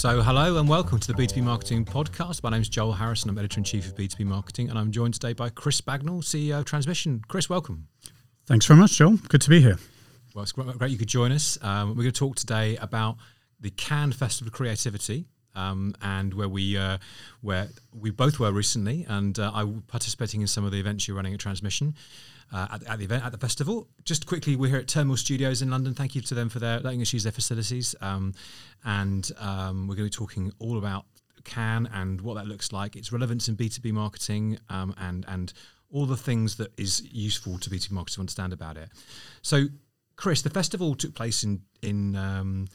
So, hello and welcome to the B2B Marketing Podcast. My name is Joel Harrison. I'm editor in chief of B2B Marketing, and I'm joined today by Chris Bagnall, CEO of Transmission. Chris, welcome. Thanks very much, Joel. Good to be here. Well, it's great you could join us. Um, we're going to talk today about the Cannes Festival of Creativity, um, and where we uh, where we both were recently, and uh, I was participating in some of the events you're running at Transmission uh, at, at, the event at the festival. Just quickly, we're here at Turnmill Studios in London. Thank you to them for their letting us use their facilities, um, and um, we're going to be talking all about Cannes and what that looks like, its relevance in B two B marketing, um, and and all the things that is useful to B two B marketers to understand about it. So, Chris, the festival took place in in um,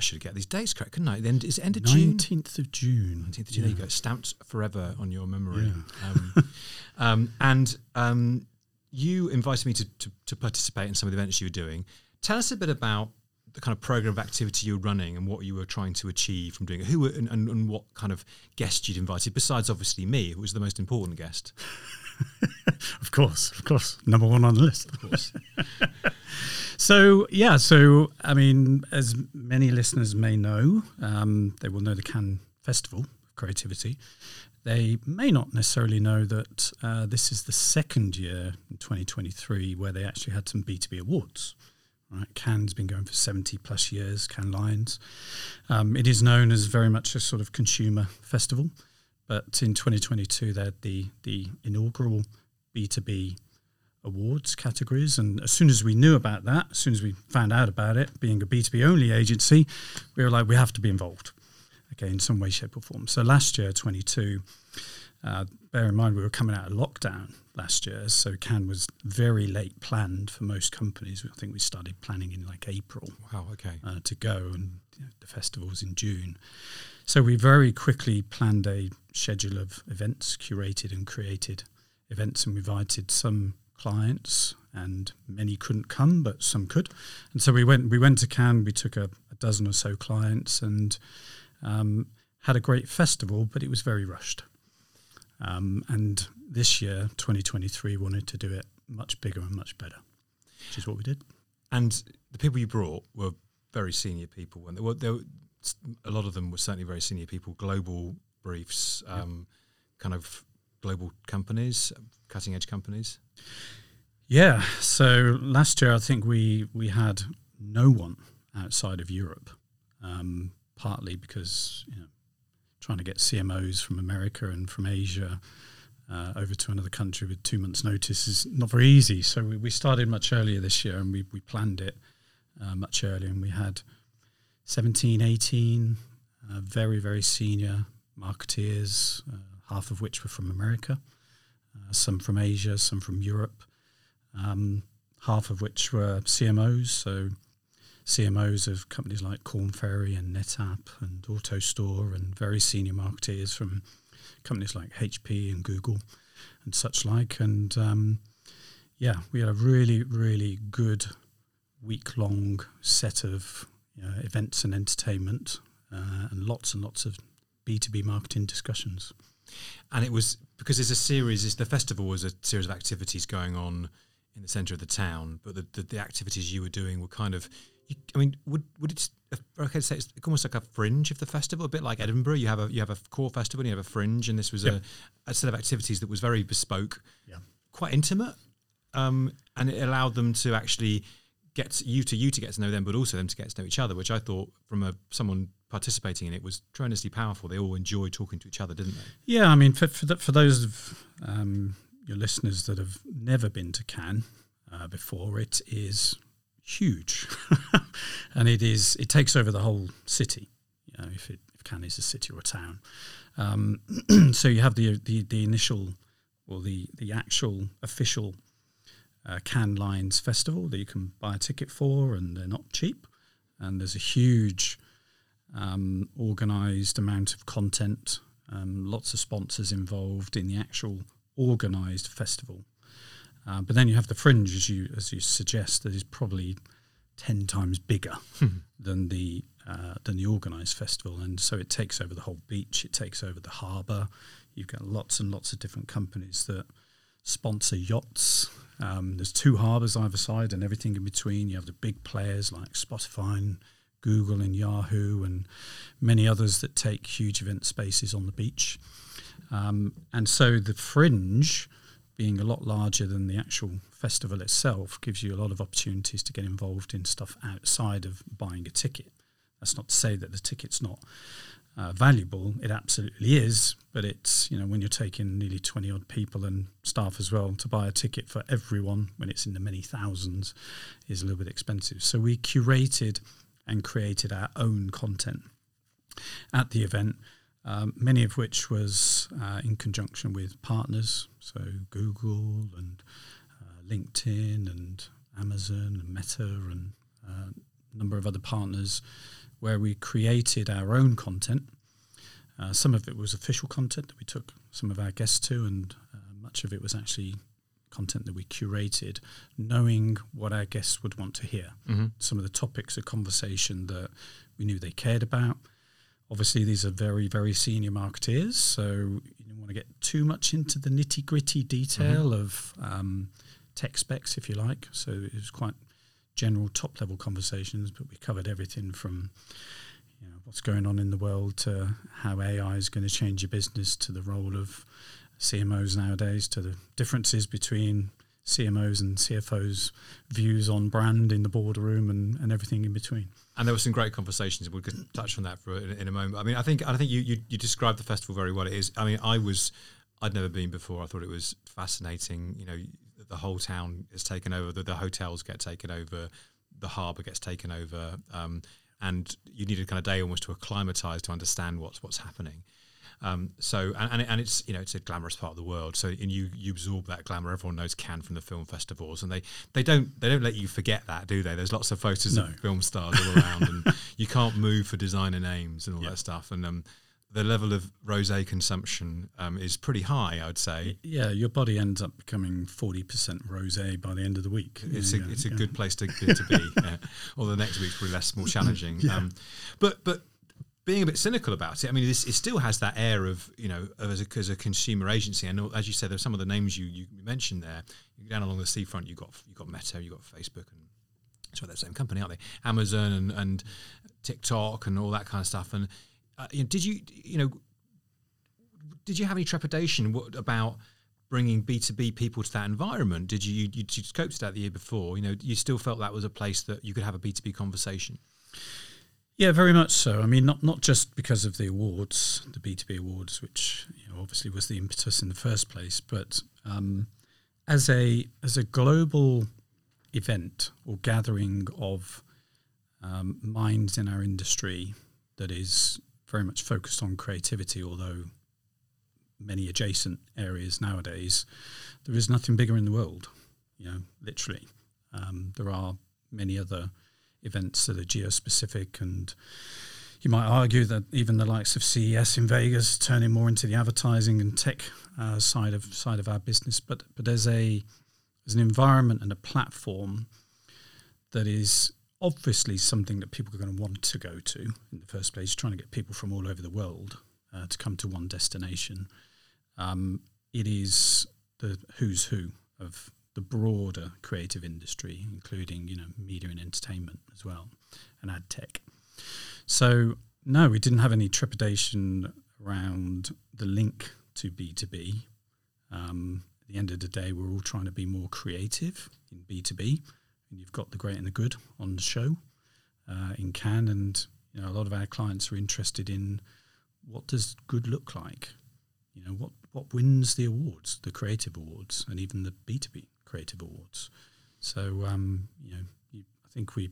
I should get these dates correct, couldn't I? Then is it end of June? Nineteenth of June. Nineteenth of June. Yeah. There you go. Stamped forever on your memory. Yeah. Um, um, and um, you invited me to, to, to participate in some of the events you were doing. Tell us a bit about the kind of program of activity you were running and what you were trying to achieve from doing it. Who were, and, and, and what kind of guests you'd invited, besides obviously me, who was the most important guest. of course, of course, number one on the list. Of course. so yeah, so I mean, as many listeners may know, um, they will know the Cannes Festival of Creativity. They may not necessarily know that uh, this is the second year in 2023 where they actually had some B2B awards. Right, Cannes has been going for 70 plus years, Cannes Lions. Um, it is known as very much a sort of consumer festival. But in 2022, they had the, the inaugural B2B awards categories. And as soon as we knew about that, as soon as we found out about it, being a B2B only agency, we were like, we have to be involved, okay, in some way, shape, or form. So last year, 22, uh, bear in mind we were coming out of lockdown last year, so Cannes was very late planned for most companies. I think we started planning in like April. Wow, okay. Uh, to go, and you know, the festival was in June. So we very quickly planned a schedule of events, curated and created events, and we invited some clients, and many couldn't come, but some could. And so we went. We went to Cannes. We took a, a dozen or so clients, and um, had a great festival, but it was very rushed. Um, and this year, 2023, wanted to do it much bigger and much better, which is what we did. And the people you brought were very senior people, and they they were a lot of them were certainly very senior people, global briefs, um, kind of global companies, cutting edge companies. Yeah. So last year, I think we we had no one outside of Europe, um, partly because you know trying to get CMOs from America and from Asia. Uh, over to another country with two months' notice is not very easy. So we, we started much earlier this year, and we, we planned it uh, much earlier, and we had 17, 18, uh, very, very senior marketeers, uh, half of which were from America, uh, some from Asia, some from Europe, um, half of which were CMOs, so CMOs of companies like Korn Ferry and NetApp and AutoStore, and very senior marketeers from companies like HP and Google and such like. And um, yeah, we had a really, really good week long set of uh, events and entertainment, uh, and lots and lots of B2B marketing discussions. And it was because it's a series, it's, the festival was a series of activities going on in the centre of the town, but the, the, the activities you were doing were kind of, you, I mean, would would it okay to say it's almost like a fringe of the festival, a bit like Edinburgh. You have a you have a core festival, and you have a fringe, and this was a, a set of activities that was very bespoke, yeah. quite intimate, um, and it allowed them to actually get you to you to get to know them, but also them to get to know each other, which I thought from a someone participating in it was tremendously powerful. They all enjoyed talking to each other, didn't they? Yeah, I mean, for for, the, for those of um, your listeners that have never been to Cannes uh, before, it is huge, and it is it takes over the whole city. You know, if it if Cannes is a city or a town, um, so you have the the the initial or the the actual official uh, Cannes Lions Festival that you can buy a ticket for, and they're not cheap. And there's a huge um, organised amount of content, um, lots of sponsors involved in the actual organised festival. Uh, but then you have the fringe, as you as you suggest, that is probably ten times bigger hmm. than the uh, than the organised festival, and so it takes over the whole beach. It takes over the harbour. You've got lots and lots of different companies that sponsor yachts um, there's two harbours either side and everything in between. You have the big players like Spotify and Google and Yahoo and many others that take huge event spaces on the beach. Um, and so the fringe, being a lot larger than the actual festival itself, gives you a lot of opportunities to get involved in stuff outside of buying a ticket. That's not to say that the ticket's not uh, valuable. It absolutely is, but it's you know when you're taking nearly twenty odd people and staff as well to buy a ticket for everyone when it's in the many thousands is a little bit expensive. So we curated and created our own content at the event. Um, many of which was uh, in conjunction with partners, so Google and uh, LinkedIn and Amazon and Meta and uh, a number of other partners where we created our own content. Uh, some of it was official content that we took some of our guests to, and uh, much of it was actually content that we curated, knowing what our guests would want to hear. Mm-hmm. Some of the topics of conversation that we knew they cared about. Obviously, these are very, very senior marketeers, so you don't want to get too much into the nitty gritty detail mm-hmm. of um, tech specs, if you like. So it was quite general top level conversations, but we covered everything from you know, what's going on in the world to how AI is going to change your business to the role of CMOs nowadays to the differences between CMOs and CFOs' views on brand in the boardroom and, and everything in between. And there were some great conversations. We could touch on that for in, in a moment. I mean, I think I think you, you, you described the festival very well. It is. I mean, I was I'd never been before. I thought it was fascinating. You know, the whole town is taken over, the, the hotels get taken over, the harbour gets taken over, um, and you need a kind of day almost to acclimatise to understand what's what's happening. Um, so and, and, and, it's you know it's a glamorous part of the world. So and you you absorb that glamour. Everyone knows Cannes from the film festivals, and they they don't they don't let you forget that, do they? There's lots of photos no. of film stars all around, and you can't move for designer names and all that stuff. And um, the level of rosé consumption um, is pretty high, I'd say. Yeah, your body ends up becoming forty percent rosé by the end of the week. It's yeah, a it's yeah. a good place to, to be. yeah. Or the next week's probably less more challenging. Um, but but being a bit cynical about it, I mean, this, it still has that air of you know as a, as a consumer agency. And as you said, there's some of the names you, you mentioned there. You down along the seafront, you got you got Meta, you've got Facebook, and so they're the same company, aren't they? Amazon and, and TikTok and all that kind of stuff. And uh, you know, did you you know did you have any trepidation about bringing B two B people to that environment? Did you you, you scoped that the year before? You know, you still felt that was a place that you could have a B two B conversation. Yeah, very much so. I mean, not not just because of the awards, the B two B awards, which you know, obviously was the impetus in the first place, but um, as a as a global event or gathering of um, minds in our industry that is very much focused on creativity, although many adjacent areas nowadays, there is nothing bigger in the world, you know, literally. Um, there are many other events that are geospecific and you might argue that even the likes of CES in Vegas turning more into the advertising and tech uh, side of side of our business, but but as a as an environment and a platform that is obviously something that people are going to want to go to in the first place, trying to get people from all over the world uh, to come to one destination. Um, it is the who's who of the broader creative industry, including you know media and entertainment as well, and ad tech. So no, we didn't have any trepidation around the link to B two B. Um, at the end of the day, we're all trying to be more creative in B two B and you've got the great and the good on the show uh, in Cannes, and you know a lot of our clients are interested in what does good look like. You know what what wins the awards, the creative awards, and even the B two B creative awards. So um, you know, you, I think we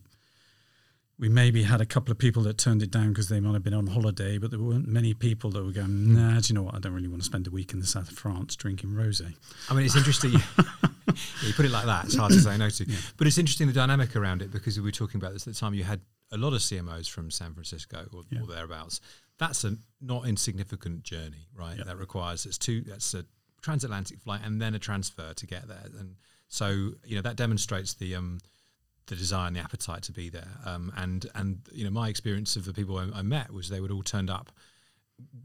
we maybe had a couple of people that turned it down because they might have been on holiday, but there weren't many people that were going, nah, do you know what? I don't really want to spend a week in the south of France drinking rosé. I mean, it's interesting. yeah, you put it like that. It's hard to say no to. Yeah. But it's interesting the dynamic around it because we were talking about this at the time. You had a lot of CMOs from San Francisco or, yeah. or thereabouts. That's a not insignificant journey, right? That requires it's two. That's a transatlantic flight and then a transfer to get there. And so you know that demonstrates the um, the desire and the appetite to be there. Um, and and you know my experience of the people I, I met was they would all turned up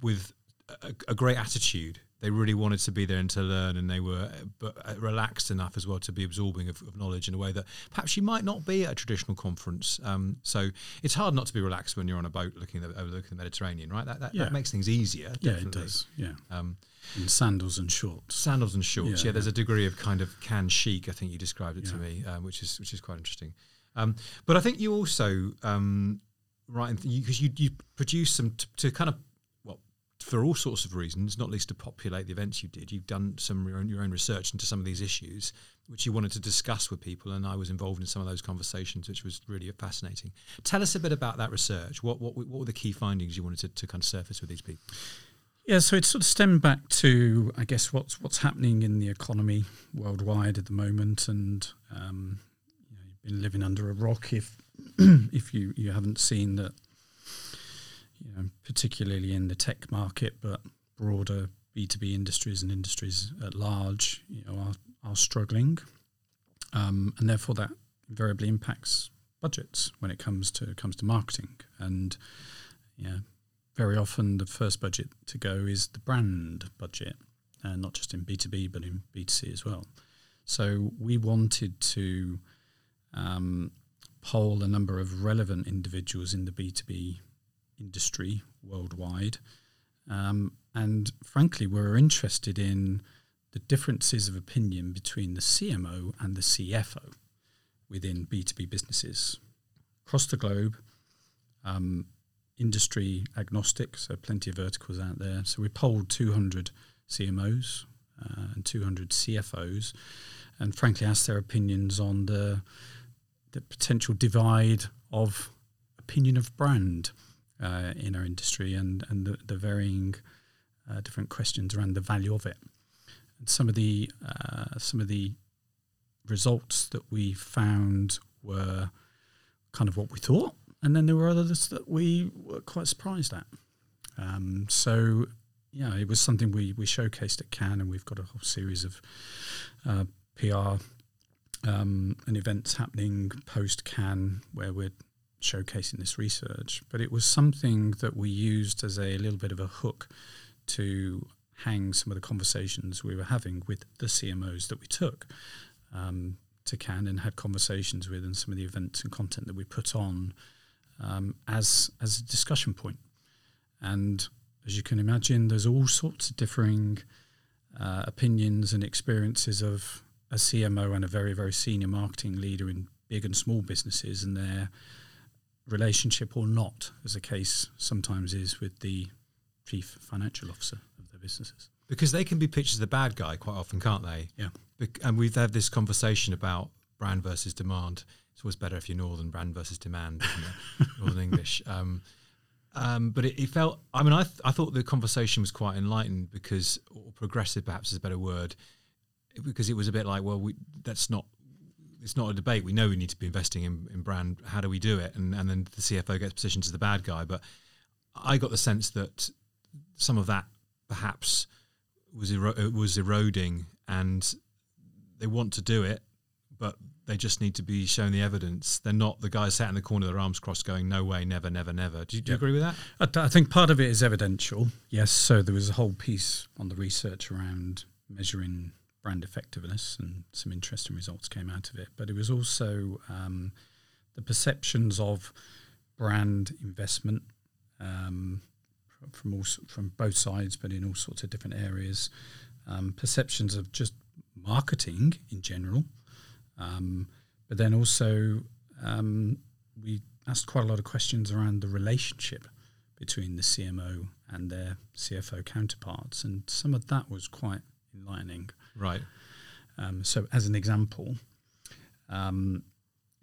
with a, a great attitude they really wanted to be there and to learn, and they were but uh, relaxed enough as well to be absorbing of, of knowledge in a way that perhaps you might not be at a traditional conference. Um, so it's hard not to be relaxed when you're on a boat looking the, overlooking the Mediterranean, right? That, that, Yeah. that makes things easier. Yeah, it does. Yeah, Um, in sandals and shorts. sandals and shorts. Yeah, Yeah, there's a degree of kind of Cannes chic. I think you described it to me, um, which is which is quite interesting. Um, but I think you also um, right because you, you produce some t- to kind of for all sorts of reasons, not least to populate the events you did. You've done some your own, your own research into some of these issues, which you wanted to discuss with people, and I was involved in some of those conversations, which was really fascinating. Tell us a bit about that research. What what what were the key findings you wanted to, to kind of surface with these people? Yeah, so it sort of stemmed back to, I guess, what's what's happening in the economy worldwide at the moment, and um, you know, you've been living under a rock if if you you haven't seen that, you know, particularly in the tech market, but broader B two B industries and industries at large, you know, are are struggling, um, and therefore that invariably impacts budgets when it comes to comes to marketing, and yeah, very often the first budget to go is the brand budget, and not just in B2B, but in B2C as well. So we wanted to um, poll a number of relevant individuals in the B2B industry worldwide. Um, and frankly, we're interested in the differences of opinion between the CMO and the CFO within B2B businesses across the globe. Um, industry agnostic, so plenty of verticals out there. So we polled 200 CMOs uh, and 200 CFOs, and frankly asked their opinions on the the potential divide of opinion of brand uh, in our industry and and the, the varying uh, different questions around the value of it. And some of the uh, some of the results that we found were kind of what we thought, and then there were others that we were quite surprised at. Um, so, yeah, it was something we, we showcased at Cannes, and we've got a whole series of uh, PR um, and events happening post Cannes where we're showcasing this research. But it was something that we used as a little bit of a hook to hang some of the conversations we were having with the CMOs that we took um, to Cannes and had conversations with, and some of the events and content that we put on um, as as a discussion point. And as you can imagine, there's all sorts of differing uh, opinions and experiences of a CMO and a very very senior marketing leader in big and small businesses, and their relationship or not, as the case sometimes is with the chief financial officer of their businesses. because they can be pitched as the bad guy quite often, can't they? Yeah. Bec- and we've had this conversation about brand versus demand. It's always better if you're northern brand versus demand, northern English. Um, um, but it, it felt. I mean, I th- I thought the conversation was quite enlightened because, or progressive, perhaps is a better word, because it was a bit like, well, we that's not. It's not a debate. We know we need to be investing in, in brand. How do we do it? And and then the CFO gets positioned as the bad guy. But I got the sense that some of that perhaps was ero- uh, was eroding, and they want to do it, but they just need to be shown the evidence. They're not the guys sat in the corner, their arms crossed, going "No way, never, never, never." Do you, do you Yeah. agree with that? I, th- I think part of it is evidential. Yes, so there was a whole piece on the research around measuring brand effectiveness, and some interesting results came out of it. But it was also um, the perceptions of brand investment um, from all, from both sides, but in all sorts of different areas. Um, perceptions of just marketing in general, um, but then also um, we asked quite a lot of questions around the relationship between the CMO and their CFO counterparts, and some of that was quite enlightening. Right. Um, so, as an example, um,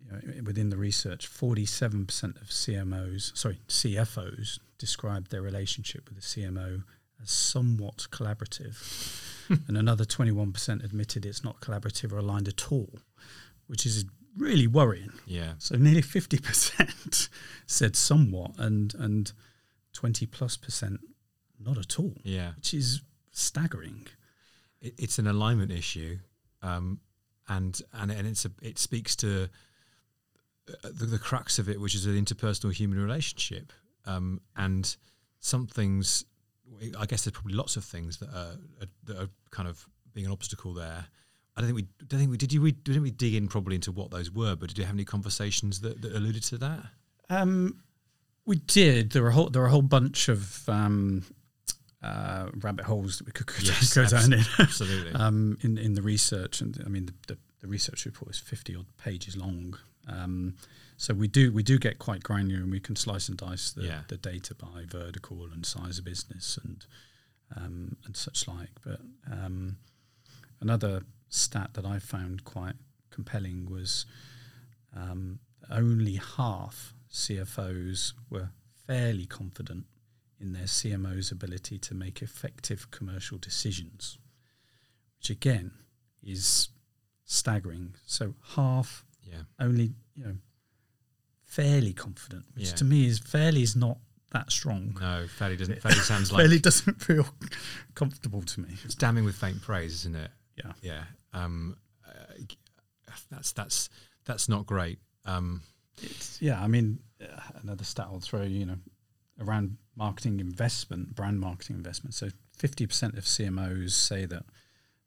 you know, within the research, forty-seven percent of CMOs, sorry, CFOs, described their relationship with the CMO as somewhat collaborative, and another twenty-one percent admitted it's not collaborative or aligned at all, which is really worrying. Yeah. So nearly fifty percent said somewhat, and and twenty plus percent not at all, Yeah. which is staggering. It, it's an alignment issue, um, and and and it's a it speaks to uh, the, the crux of it, which is an interpersonal human relationship, um, and something's I guess there's probably lots of things that are, are that are kind of being an obstacle there. I don't think we don't think we did you we didn't we dig in probably into what those were, but did you have any conversations that, that alluded to that? Um, we did. There were a whole there were a whole bunch of um, uh, rabbit holes that we could Yes, go down in. Absolutely. um, in in the research, and I mean the, the, the research report is fifty odd pages long. Um, so we do we do get quite granular, and we can slice and dice the, Yeah. the data by vertical and size of business and um, and such like. But um, another stat that I found quite compelling was um, only half CFOs were fairly confident in their CMO's ability to make effective commercial decisions, which again is staggering. So half yeah. only, you know, fairly confident, which Yeah. to me is fairly is not that strong. No, fairly doesn't fairly sounds like fairly doesn't feel comfortable to me. it's damning with faint praise, isn't it? Yeah. Yeah. Um, uh, that's that's that's not great. Um, It's, yeah, I mean, uh, another stat I'll throw, you know, around marketing investment, brand marketing investment. So 50% of CMOs say that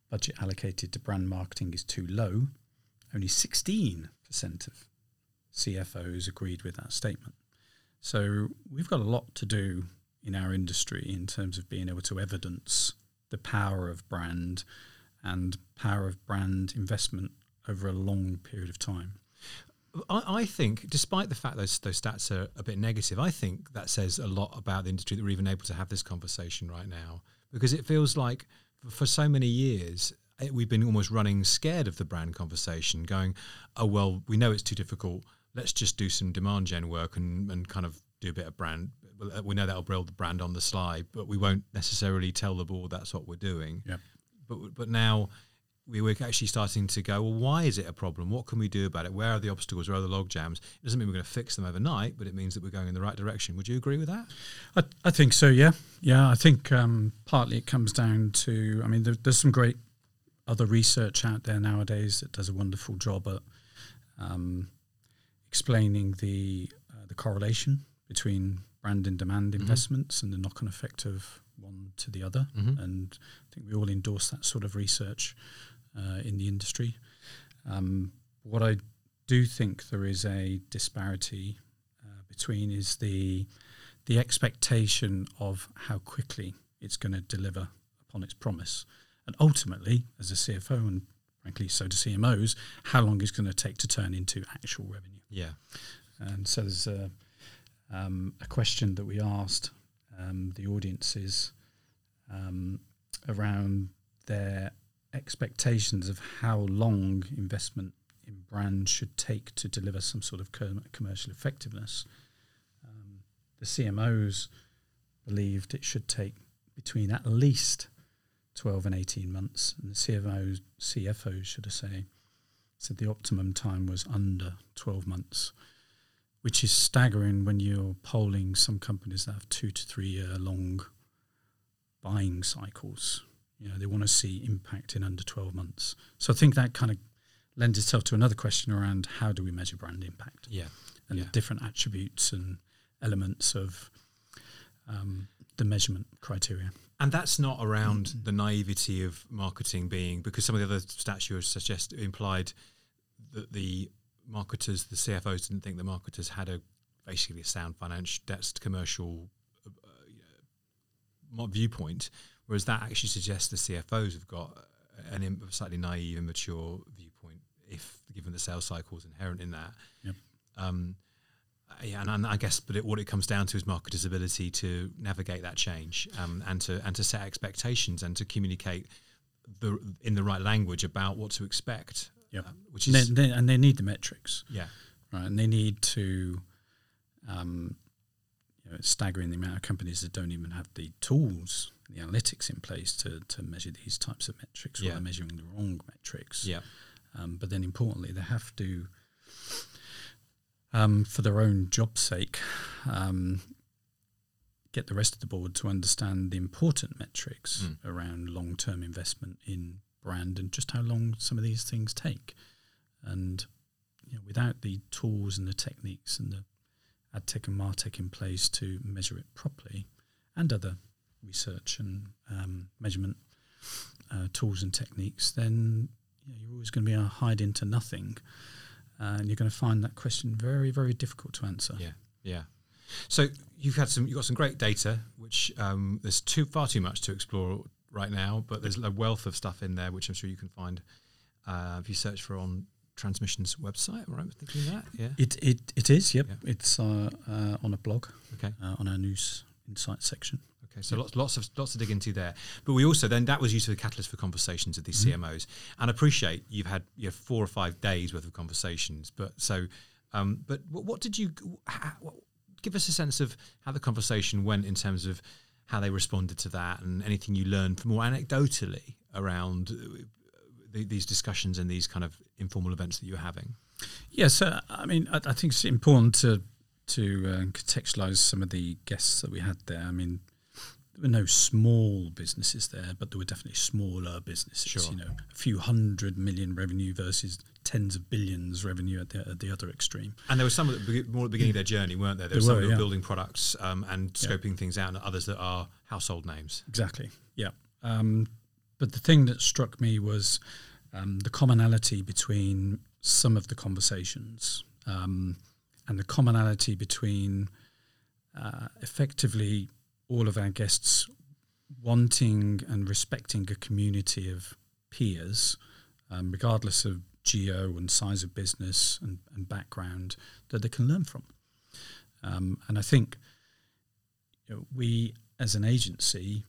budget allocated to brand marketing is too low. Only 16% of CFOs agreed with that statement. So we've got a lot to do in our industry in terms of being able to evidence the power of brand and power of brand investment over a long period of time. I, I think, despite the fact those those stats are a bit negative, I think that says a lot about the industry that we're even able to have this conversation right now. Because it feels like for so many years eh, we've been almost running scared of the brand conversation, going, "Oh well, we know it's too difficult. Let's just do some demand gen work and and kind of do a bit of brand. We know that'll build the brand on the slide, but we won't necessarily tell the board that's what we're doing. Yeah. But but now we were actually starting to go, well, why is it a problem? What can we do about it? Where are the obstacles? Where are the log jams? It doesn't mean we're going to fix them overnight, but it means that we're going in the right direction. Would you agree with that? I, I think so. Yeah, yeah. I think um, partly it comes down to. I mean, there, there's some great other research out there nowadays that does a wonderful job at um, explaining the uh, the correlation between brand and demand investments and the knock-on effect of one to the other. Mhm. And I think we all endorse that sort of research uh, in the industry. Um, what I do think there is a disparity uh, between is the the expectation of how quickly it's going to deliver upon its promise, and ultimately, as a CFO and frankly so do CMOs, how long it's going to take to turn into actual revenue. Yeah. And so there's a, um, a question that we asked um, the audiences um, around their expectations of how long investment in brand should take to deliver some sort of com- commercial effectiveness. Um, the CMOs believed it should take between at least 12 and 18 months, and the CFOs, CFOs should I say, said the optimum time was under 12 months, which is staggering when you're polling some companies that have two to three year long buying cycles. You know, they want to see impact in under 12 months. So I think that kind of lends itself to another question around how do we measure brand impact Yeah. and Yeah. the different attributes and elements of um, the measurement criteria. And that's not around the naivety of marketing being because some of the other stats you suggest implied that the marketers, the CFOs, didn't think the marketers had a basically a sound financial, that's commercial uh, uh, viewpoint, whereas that actually suggests the CFOs have got an im- slightly naive, immature viewpoint, if given the sales cycle is inherent in that. Yep. Um, yeah, and, and I guess, but it, what it comes down to is marketers' ability to navigate that change um, and to and to set expectations and to communicate the in the right language about what to expect. Yep. uh, which And is they, they, and they need the metrics, yeah, right? And they need to, um, you know, it's staggering the amount of companies that don't even have the tools, the analytics in place to, to measure these types of metrics, or Yeah. they're measuring the wrong metrics. yeah, Um, but then importantly, they have to, um, for their own job's sake, um, get the rest of the board to understand the important metrics Mm. around long-term investment in brand and just how long some of these things take. And you know, without the tools and the techniques and the ad tech and martech in place to measure it properly, and other research and um, measurement uh, tools and techniques, then you know, you're always going to be a hide into nothing, uh, and you're going to find that question very, very difficult to answer. Yeah, yeah. So you've had some, you've got some great data, which um, there's too far too much to explore right now, but there's a wealth of stuff in there, which I'm sure you can find uh, if you search for on Transmission's website. Am I right thinking that? Yeah. It it, it is. Yep. Yeah. It's uh, uh, on a blog. Okay. Uh, on our news insight section. Okay, so lots, lots of lots to dig into there. But we also then that was used as a catalyst for conversations with these Mm-hmm. CMOs. And I appreciate you've had you have four or five days worth of conversations. But so, um, but what, what did you how, what, give us a sense of how the conversation went in terms of how they responded to that and anything you learned from more anecdotally around uh, the, these discussions and these kind of informal events that you're having. Yeah, so I mean, I, I think it's important to to uh, contextualize some of the guests that we had there. I mean, there were no small businesses there, but there were definitely smaller businesses. Sure. You know, a few hundred million revenue versus tens of billions revenue at the, at the other extreme. And there were some at the, be- more at the beginning of their journey, weren't there? There, There were some were, that were yeah. building products um, and Yeah. scoping things out, and others that are household names. Exactly. Yeah. Um, but the thing that struck me was um, the commonality between some of the conversations um, and the commonality between uh, effectively all of our guests wanting and respecting a community of peers, um, regardless of geo and size of business and, and background, that they can learn from. Um, and I think you know, we, as an agency,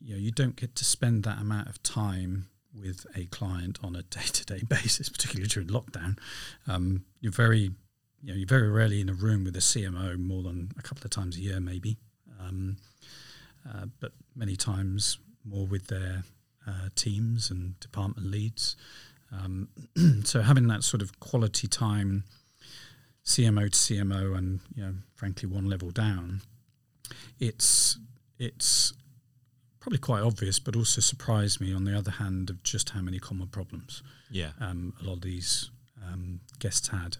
you know, you don't get to spend that amount of time with a client on a day-to-day basis, particularly during lockdown. Um, you're very, you know, you're very rarely in a room with a CMO more than a couple of times a year, maybe, um, uh, but many times more with their uh, teams and department leads. Um, so having that sort of quality time, CMO to CMO, and you know, frankly, one level down, it's it's probably quite obvious, but also surprised me on the other hand of just how many common problems Yeah. um, a lot of these um, guests had,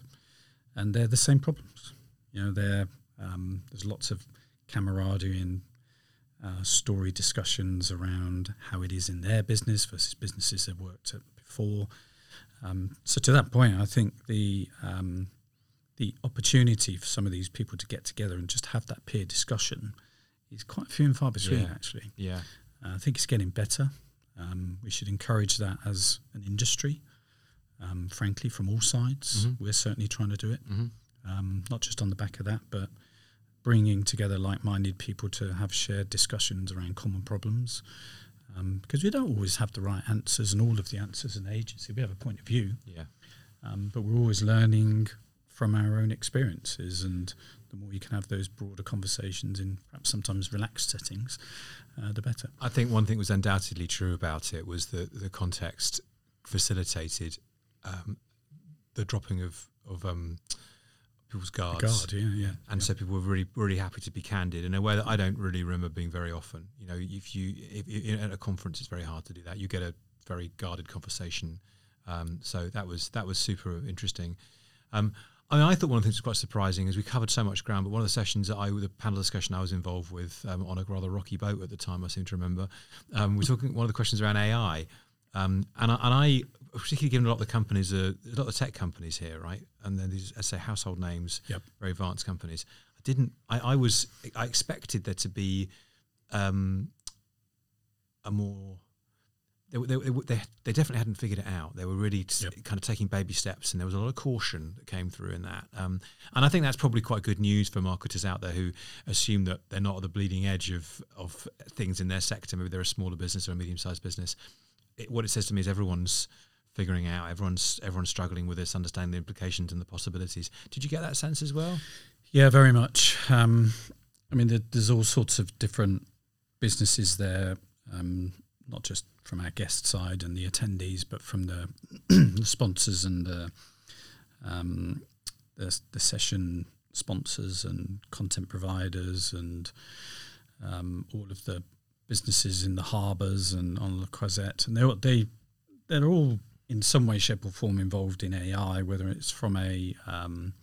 and they're the same problems. You know, they're, um, there's lots of camaraderie and uh, story discussions around how it is in their business versus businesses they've worked at before. Um, so to that point, I think the um, the opportunity for some of these people to get together and just have that peer discussion is quite few and far between. Yeah. Actually, Yeah. uh, I think it's getting better. Um, we should encourage that as an industry, um, frankly, from all sides. Mhm. We're certainly trying to do it, hmm um, not just on the back of that, but bringing together like minded people to have shared discussions around common problems. Um, because we don't always have the right answers and all of the answers in agency. We have a point of view, Yeah. um, but we're always learning from our own experiences. And the more you can have those broader conversations in perhaps sometimes relaxed settings, uh, the better. I think one thing was undoubtedly true about it was that the context facilitated um, the dropping of of um, people's guards. guard, yeah, yeah. And yeah. so people were really, really happy to be candid in a way that I don't really remember being very often. You know, if you if, if, at a conference, it's very hard to do that. You get a very guarded conversation. Um, so that was that was super interesting. Um, I, mean, I thought one of the things that was quite surprising is we covered so much ground, but one of the sessions that I, the panel discussion I was involved with um, on a rather rocky boat at the time, I seem to remember, um, we were talking one of the questions around AI, um, and I, and I particularly given a lot of the companies, uh, a lot of tech companies here, right, and then these, I say, household names, Yep. very advanced companies. I didn't. I, I was. I expected there to be um, a more. They, they, they, they definitely hadn't figured it out. They were really Yep. kind of taking baby steps, and there was a lot of caution that came through in that. Um, and I think that's probably quite good news for marketers out there who assume that they're not at the bleeding edge of of things in their sector. Maybe they're a smaller business or a medium sized business. It, what it says to me is everyone's figuring out. Everyone's everyone's struggling with this, understanding the implications and the possibilities. Did you get that sense as well? Yeah, very much. Um, I mean, there, there's all sorts of different businesses there, um, not just from our guest side and the attendees, but from the, the sponsors and the, um, the the session sponsors and content providers and um, all of the businesses in the harbours and on the Croisette, and they they they're all in some way, shape, or form involved in AI, whether it's from a um,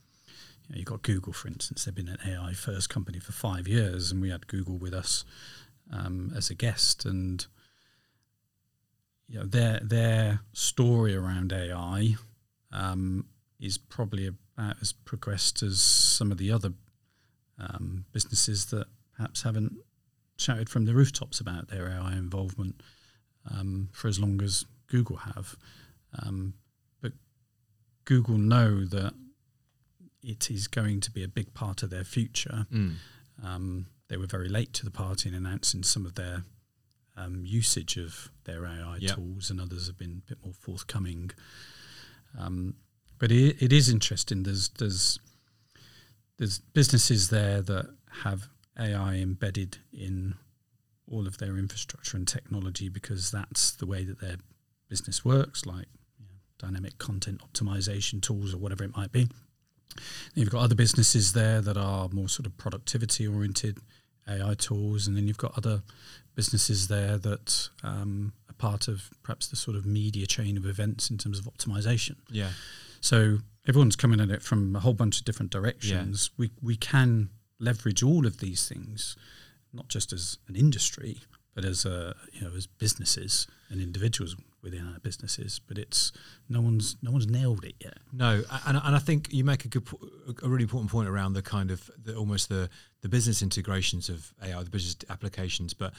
you know, you've got Google, for instance. They've been an AI first company for five years, and we had Google with us um, as a guest, and you know their their story around AI um, is probably about as progressed as some of the other um, businesses that perhaps haven't shouted from the rooftops about their AI involvement um, for as long as Google have. Um, but Google know that it is going to be a big part of their future. Mm. Um, they were very late to the party in announcing some of their um, usage of their AI Yep. tools, and others have been a bit more forthcoming. Um, but it, it is interesting. There's there's there's businesses there that have AI embedded in all of their infrastructure and technology because that's the way that their business works, like dynamic content optimization tools or whatever it might be. Then you've got other businesses there that are more sort of productivity oriented AI tools, and then you've got other businesses there that um, are part of perhaps the sort of media chain of events in terms of optimization. Yeah. So everyone's coming at it from a whole bunch of different directions. Yeah. We we can leverage all of these things, not just as an industry, but as a you know as businesses and individuals within our businesses. But it's no one's no one's nailed it yet. No, and, and I think you make a good, a really important point around the kind of the, almost the the business integrations of AI, the business applications. But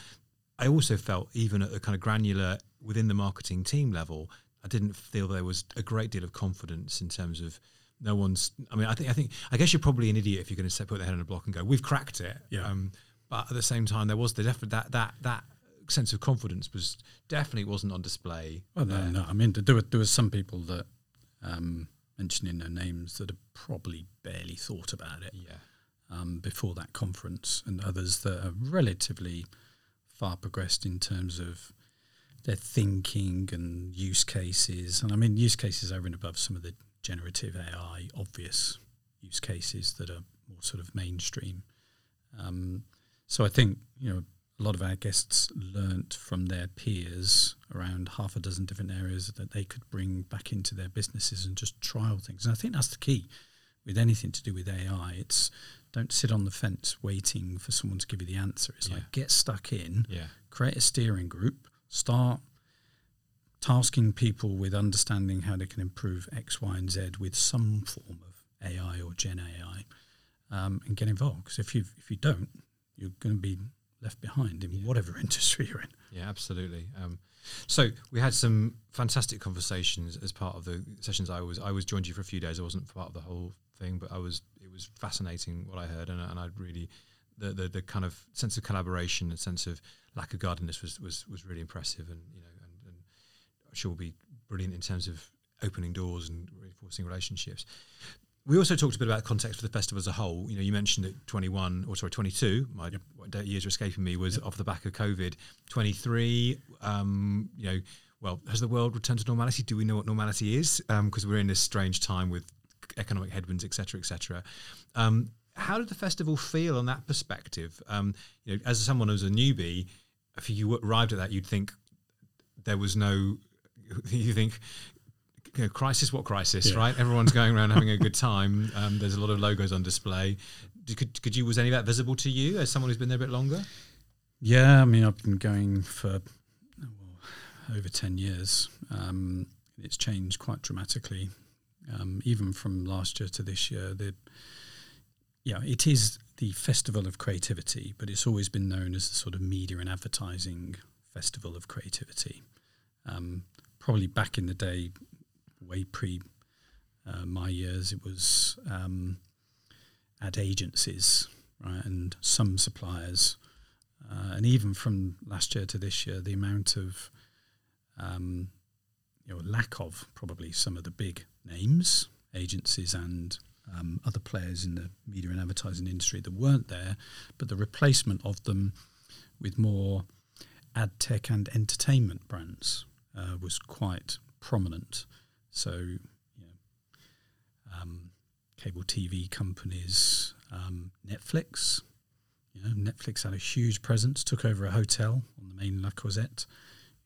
I also felt even at the kind of granular within the marketing team level, I didn't feel there was a great deal of confidence in terms of no one's. I mean, I think I think I guess you're probably an idiot if you're going to put their head on a block and go, "We've cracked it." Yeah. Um, but at the same time, there was the def- that that that sense of confidence was definitely wasn't on display. Well, no, no. I mean, there were there were some people that um, mentioning their names that have probably barely thought about it. Yeah. um, before that conference, and others that are relatively far progressed in terms of their thinking and use cases. And I mean, use cases over and above some of the generative AI obvious use cases that are more sort of mainstream. Um, so I think you know a lot of our guests learnt from their peers around half a dozen different areas that they could bring back into their businesses and just trial things. And I think that's the key with anything to do with AI. It's don't sit on the fence waiting for someone to give you the answer. It's Yeah. like get stuck in, Yeah. create a steering group, start tasking people with understanding how they can improve X, Y, and Z with some form of AI or Gen AI, um, and get involved. Because if you if you don't, you're going to be left behind in whatever industry you're in. Yeah, absolutely. Um, so we had some fantastic conversations as part of the sessions. I was I was joined you for a few days. I wasn't part of the whole thing, but I was. It was fascinating what I heard, and, and I really the, the the kind of sense of collaboration and sense of lack of guardedness was was was really impressive, and you know, and, and I'm sure will be brilliant in terms of opening doors and reinforcing relationships. We also talked a bit about context for the festival as a whole. You know, you mentioned that 21, or sorry, 22, my da- years are escaping me, was off the back of COVID. 23, um, you know, well, has the world returned to normality? Do we know what normality is? Because we're in this strange time with economic headwinds, et cetera, et cetera. Um, how did the festival feel on that perspective? Um, you know, as someone who's a newbie, if you arrived at that, you'd think there was no. You think you know, crisis, what crisis, Yeah. right? Everyone's going around having a good time. Um, there's a lot of logos on display. Could, could you was any of that visible to you as someone who's been there a bit longer? Yeah, I mean, I've been going for well, over 10 years. Um, it's changed quite dramatically, um, even from last year to this year. The, yeah, it is the Festival of Creativity, but it's always been known as the sort of media and advertising Festival of Creativity. Um, probably back in the day, way pre uh, my years, it was um, ad agencies, right, and some suppliers. Uh, and even from last year to this year, the amount of um, you know lack of probably some of the big names, agencies, and um, other players in the media and advertising industry that weren't there, but the replacement of them with more ad tech and entertainment brands uh, was quite prominent. So, you know, um, cable TV companies, um, Netflix. You know, Netflix had a huge presence, took over a hotel on the main La Croisette.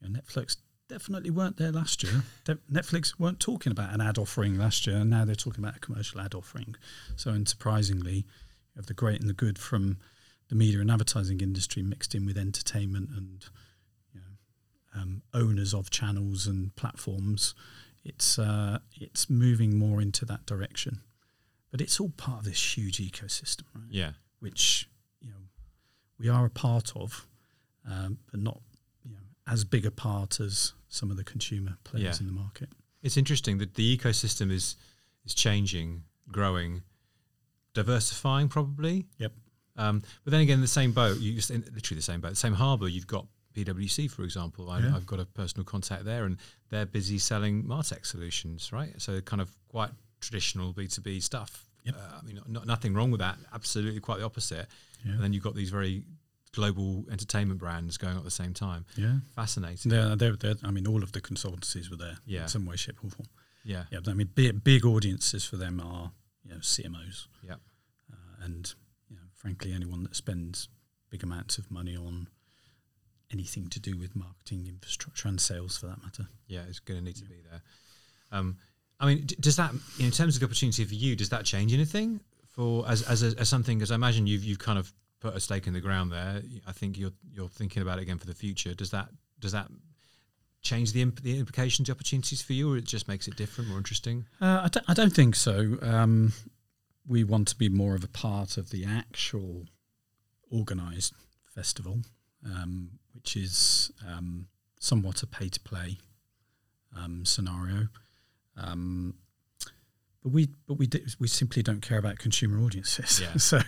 You know, Netflix definitely weren't there last year. De- Netflix weren't talking about an ad offering last year, and now they're talking about a commercial ad offering. So, unsurprisingly, you have the great and the good from the media and advertising industry mixed in with entertainment and you know, um, owners of channels and platforms. It's uh, it's moving more into that direction, but it's all part of this huge ecosystem, right? Yeah. Which you know we are a part of, um, but not you know as big a part as some of the consumer players Yeah. in the market. It's interesting that the ecosystem is is changing, growing, diversifying probably. Yep. Um, but then again, the same boat, you literally the same boat, the same harbour. You've got PwC, for example. I, Yeah. I've got a personal contact there, and they're busy selling Martech solutions, right? So kind of quite traditional B two B stuff. Yep. Uh, I mean, not, nothing wrong with that. Absolutely, quite the opposite. Yeah. And then you've got these very global entertainment brands going on at the same time. Yeah. Fascinating. They're, they're, they're, I mean, all of the consultancies were there Yeah. in some way, shape, or form. Yeah. Yeah, but I mean, big, big audiences for them are you know CMOs, Yeah. uh, and you know, frankly, anyone that spends big amounts of money on anything to do with marketing infrastructure and sales, for that matter. Yeah, it's going to need to be there. Um, I mean, does that, in terms of the opportunity for you, does that change anything for as as, a, as something? As I imagine you've you've kind of put a stake in the ground there. I think you're you're thinking about it again for the future. Does that does that change the imp- the implications, the opportunities for you, or it just makes it different, more interesting? Uh, I, don't, I don't think so. Um, we want to be more of a part of the actual organised festival, um, which is um, somewhat a pay to play um, scenario. Um, but we, but we, do, we simply don't care about consumer audiences. Yeah. so,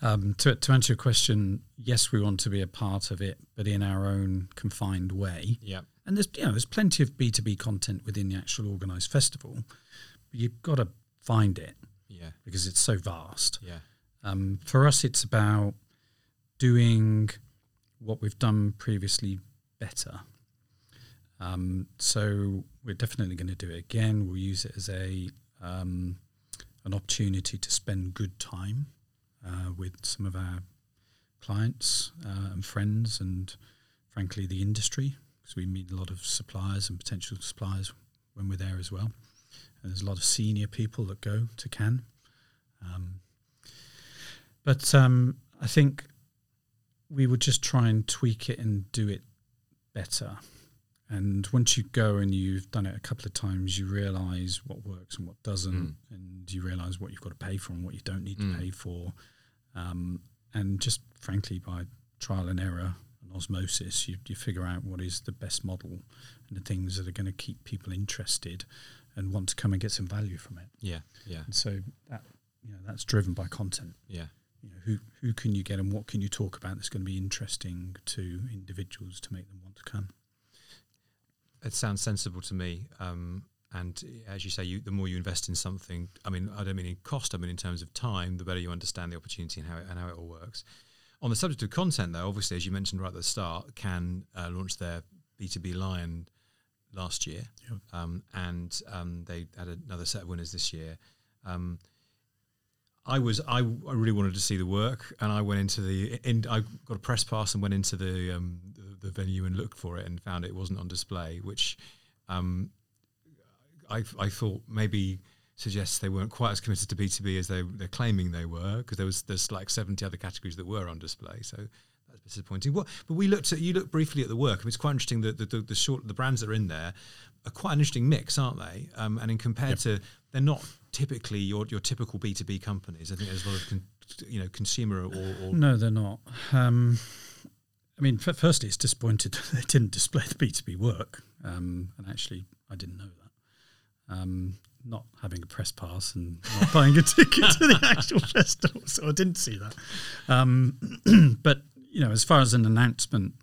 um, to, to answer your question, yes, we want to be a part of it, but in our own confined way. Yeah, And there's you know there's plenty of B two B content within the actual organised festival. But you've got to find it yeah, because it's so vast. yeah, Um, for us, it's about doing what we've done previously better. Um, so we're definitely going to do it again. We'll use it as a um, an opportunity to spend good time uh, with some of our clients uh, and friends, and frankly, the industry, because we meet a lot of suppliers and potential suppliers when we're there as well. And there's a lot of senior people that go to Cannes. Um, but um, I think we would just try and tweak it and do it better. And once you go and you've done it a couple of times, you realise what works and what doesn't, Mm. and you realise what you've got to pay for and what you don't need Mm. to pay for. Um, and just frankly, by trial and error and osmosis, you, you figure out what is the best model and the things that are going to keep people interested and want to come and get some value from it. yeah, yeah, And so that you know that's driven by content. yeah. You know, who who Cannes you get and what can you talk about that's going to be interesting to individuals to make them want to come. It sounds sensible to me. Um, and as you say, you, the more you invest in something, I mean, I don't mean in cost, I mean in terms of time, the better you understand the opportunity and how it, and how it all works. On the subject of content, though, obviously, as you mentioned right at the start, can uh, launch their B2B Lion last year. Yep. Um, and um, they had another set of winners this year. Um, I was I, I really wanted to see the work, and I went into the in, I got a press pass and went into the, um, the the venue and looked for it and found it wasn't on display, which um, I I thought maybe suggests they weren't quite as committed to B two B as they they're claiming they were because there was there's like seventy other categories that were on display, so that's disappointing. What but we looked at you looked briefly at the work. I mean, it's quite interesting that the, the, the short the brands that are in there are quite an interesting mix, aren't they? Um, and in compared to they're not typically your your typical B two B companies. I think there's a lot of con, you know consumer or, or No, they're not. Um, I mean, f- firstly, it's disappointed that they didn't display the B two B work, um, and actually, I didn't know that. Um, not having a press pass and not buying a ticket to the actual festival, so I didn't see that. Um, but you know, as far as an announcement,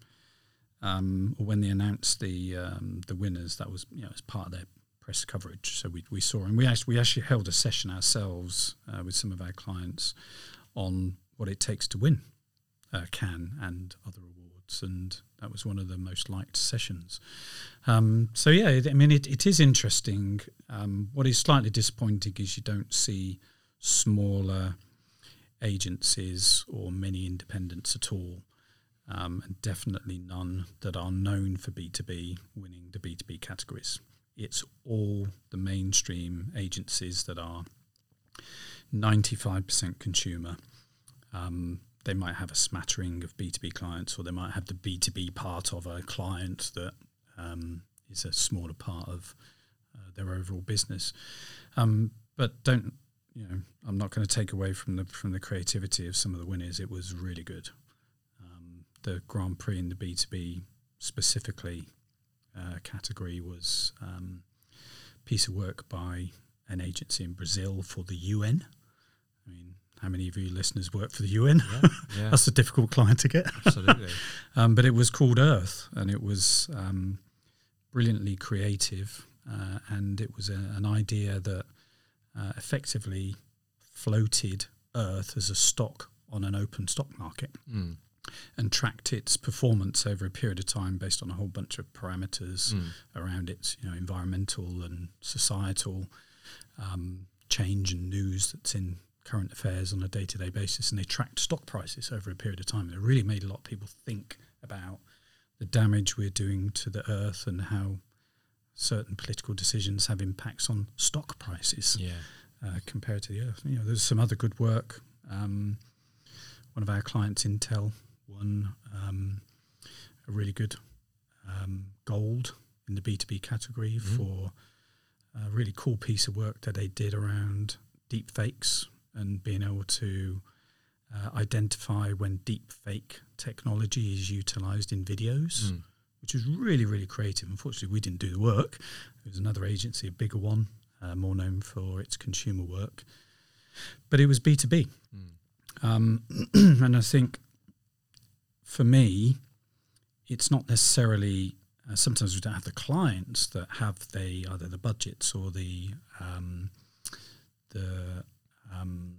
um, when they announced the um, the winners, that was you know as part of their press coverage. So we, we saw, and we actually we actually held a session ourselves uh, with some of our clients on what it takes to win uh, Cannes and other awards, and that was one of the most liked sessions. Um, so yeah, I mean, it, it is interesting. Um, what is slightly disappointing is you don't see smaller agencies or many independents at all, um, and definitely none that are known for B two B winning the B two B categories. It's all the mainstream agencies that are ninety five percent consumer. Um, they might have a smattering of B2B clients, or they might have the B2B part of a client that um, is a smaller part of uh, their overall business. Um, but don't, you know, I'm not going to take away from the from the creativity of some of the winners. It was really good. Um, the Grand Prix in the B2B specifically uh, category was um, piece of work by an agency in Brazil for the UN. I mean, how many of you listeners work for the UN? Yeah, yeah. That's a difficult client to get. Absolutely. um, but it was called Earth, and it was um, brilliantly creative, uh, and it was a, an idea that uh, effectively floated Earth as a stock on an open stock market. Mm. And tracked its performance over a period of time based on a whole bunch of parameters mm. around its, you know, environmental and societal um, change and news that's in current affairs on a day to day basis, and they tracked stock prices over a period of time. It really made a lot of people think about the damage we're doing to the earth and how certain political decisions have impacts on stock prices yeah. uh, compared to the earth. You know, there's some other good work. Um, one of our clients, Intel, won um, a really good um, gold in the B2B category mm-hmm. for a really cool piece of work that they did around deep fakes and being able to uh, identify when deep fake technology is utilized in videos, mm. Which is really, really creative. Unfortunately, we didn't do the work. It was another agency, a bigger one, uh, more known for its consumer work. But it was B2B. Mm. Um, and I think for me, it's not necessarily uh, sometimes we don't have the clients that have the either the budgets or the um, the um,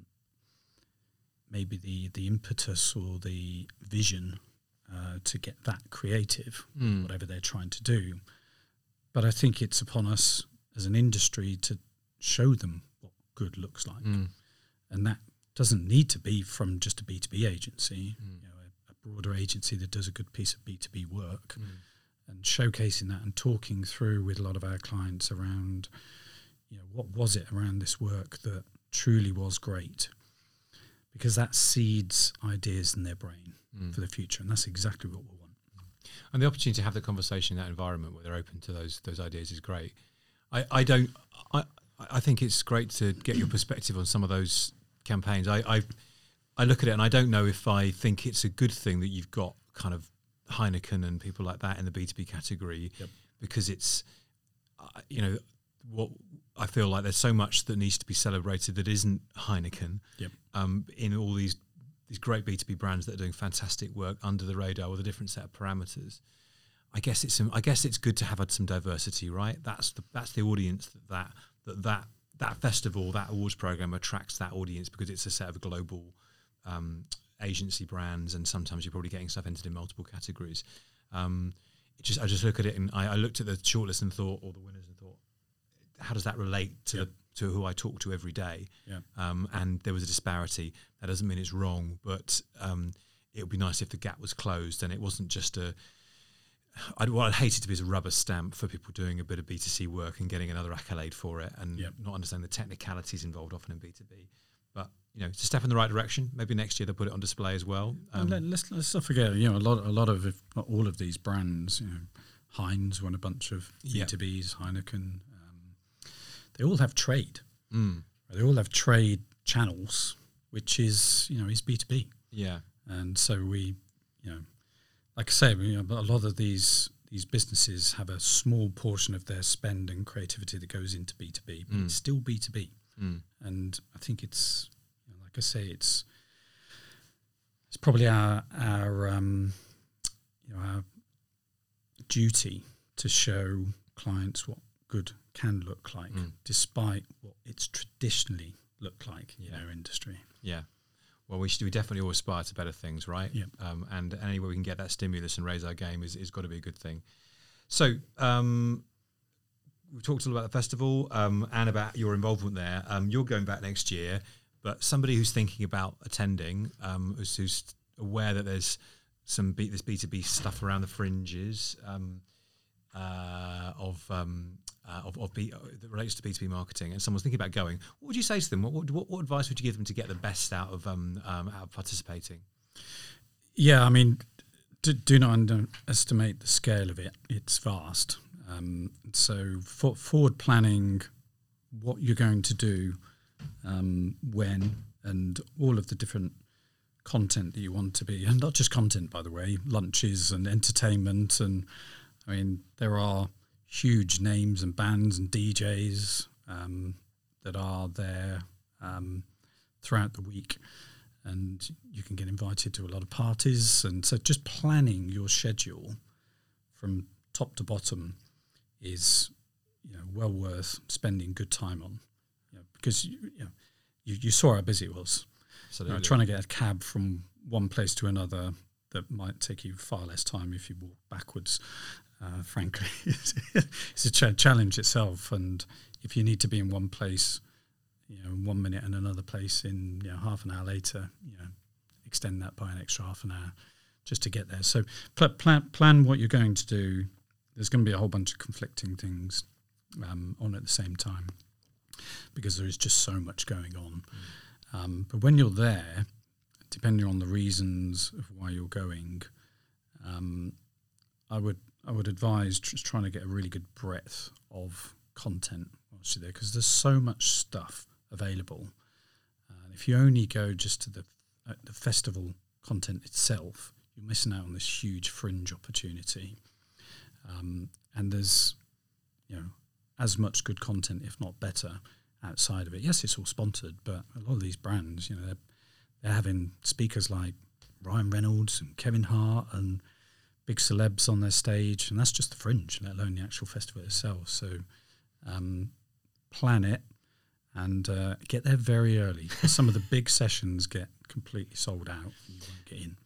maybe the the impetus or the vision uh, to get that creative, mm. whatever they're trying to do. But I think it's upon us as an industry to show them what good looks like, mm. and that doesn't need to be from just a B two B agency. Mm. You know, a, a, broader agency that does a good piece of B two B work hmm and showcasing that and talking through with a lot of our clients around, you know, what was it around this work that truly was great, because that seeds ideas in their brain mm. for the future, and that's exactly what we want. And the opportunity to have the conversation in that environment where they're open to those those ideas is great. I, I don't I I think it's great to get your perspective on some of those campaigns. I, I I look at it and I don't know if I think it's a good thing that you've got kind of Heineken and people like that in the B two B category yep. because it's uh, you know what I feel like there's so much that needs to be celebrated that isn't Heineken yep. um, in all these these great B two B brands that are doing fantastic work under the radar with a different set of parameters. I guess it's I guess it's good to have had some diversity, right? That's the that's the audience that that that that, that festival, that awards program attracts that audience because it's a set of global um, agency brands, and sometimes you're probably getting stuff entered in multiple categories. Um, just I just look at it and I, I, looked at the shortlist and thought, or the winners and thought, how does that relate to yep. the, to who I talk to every day? Yeah. Um, and there was a disparity. That doesn't mean it's wrong, but um, it would be nice if the gap was closed and it wasn't just a. I'd, well, I'd hate it to be as a rubber stamp for people doing a bit of B2C work and getting another accolade for it and yep. not understanding the technicalities involved often in B2B. But you know, it's a step in the right direction. Maybe next year they'll put it on display as well. Um, let, us let's not forget, you know, a lot a lot of if not all of these brands, you know, Heinz won a bunch of B2Bs, Heineken. They all have trade. Mm. They all have trade channels, which is you know is B two B. Yeah, and so we, you know, like I say, you know, a lot of these these businesses have a small portion of their spend and creativity that goes into B two B, but mm. it's still B two B. Mm. And I think it's, you know, like I say, it's it's probably our our um, you know our duty to show clients what good can look like, mm. despite what it's traditionally looked like yeah. in our industry. Yeah. Well, we should we definitely all aspire to better things, right? Yeah. Um, and any way we can get that stimulus and raise our game is, is got to be a good thing. So, um, we talked a lot about the festival um, and about your involvement there. Um, you're going back next year, but somebody who's thinking about attending, um, who's, who's, aware that there's some B, this B2B stuff around the fringes um, uh, of, um, uh, of, of B, uh, that relates to B2B marketing, and someone's thinking about going, what would you say to them? What, what, what advice would you give them to get the best out of, um, out of participating? Yeah, I mean, do, do not underestimate the scale of it. It's vast. Um, so for forward planning, what you're going to do, um, when, and all of the different content that you want to be, and not just content, by the way, lunches and entertainment, and I mean there are huge names and bands and DJs um, that are there um, throughout the week and you can get invited to a lot of parties. And so just planning your schedule from top to bottom is you know well worth spending good time on you know, because you, you, know, you, you, saw how busy it was. Absolutely. trying to get a cab from one place to another that might take you far less time if you walk backwards. Uh, frankly, it's a ch- challenge itself, and if you need to be in one place you know, one minute and another place in you know, half an hour later, you know, extend that by an extra half an hour just to get there. So pl- plan plan what you're going to do. There's going to be a whole bunch of conflicting things um, on at the same time because there is just so much going on. Mm. Um, but when you're there, depending on the reasons of why you're going, um, I would I would advise just trying to get a really good breadth of content you're there because there's so much stuff available. And if you only go just to the uh, the festival content itself, you're missing out on this huge fringe opportunity. Um, and there's, you know, as much good content, if not better, outside of it. Yes, it's all sponsored, but a lot of these brands, you know, they're, they're having speakers like Ryan Reynolds and Kevin Hart and big celebs on their stage, and that's just the fringe, let alone the actual festival itself. So, um, plan it and uh, get there very early. Some of the big sessions get completely sold out. And you won't get in.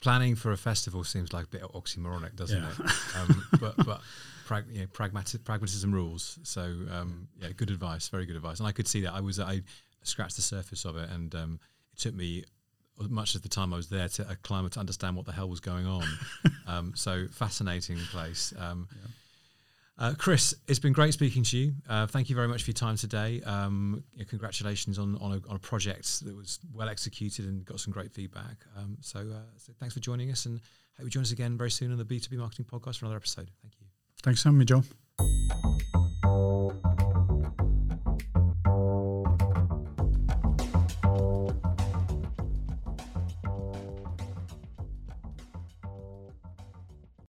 Planning for a festival seems like a bit oxymoronic, doesn't yeah. it? Um, but but prag- you know, pragmatic, pragmatism rules. So um, yeah, good advice, very good advice. And I could see that. I was I scratched the surface of it, and um, it took me much of the time I was there to acclimate to understand what the hell was going on. Um, so fascinating place. Um, yeah. Uh, Chris, it's been great speaking to you. Uh, thank you very much for your time today. Um, congratulations on, on a, on, a, project that was well executed and got some great feedback. Um, so, uh, so, thanks for joining us and hope you join us again very soon on the B2B Marketing Podcast for another episode. Thank you. Thanks for having me, Joel.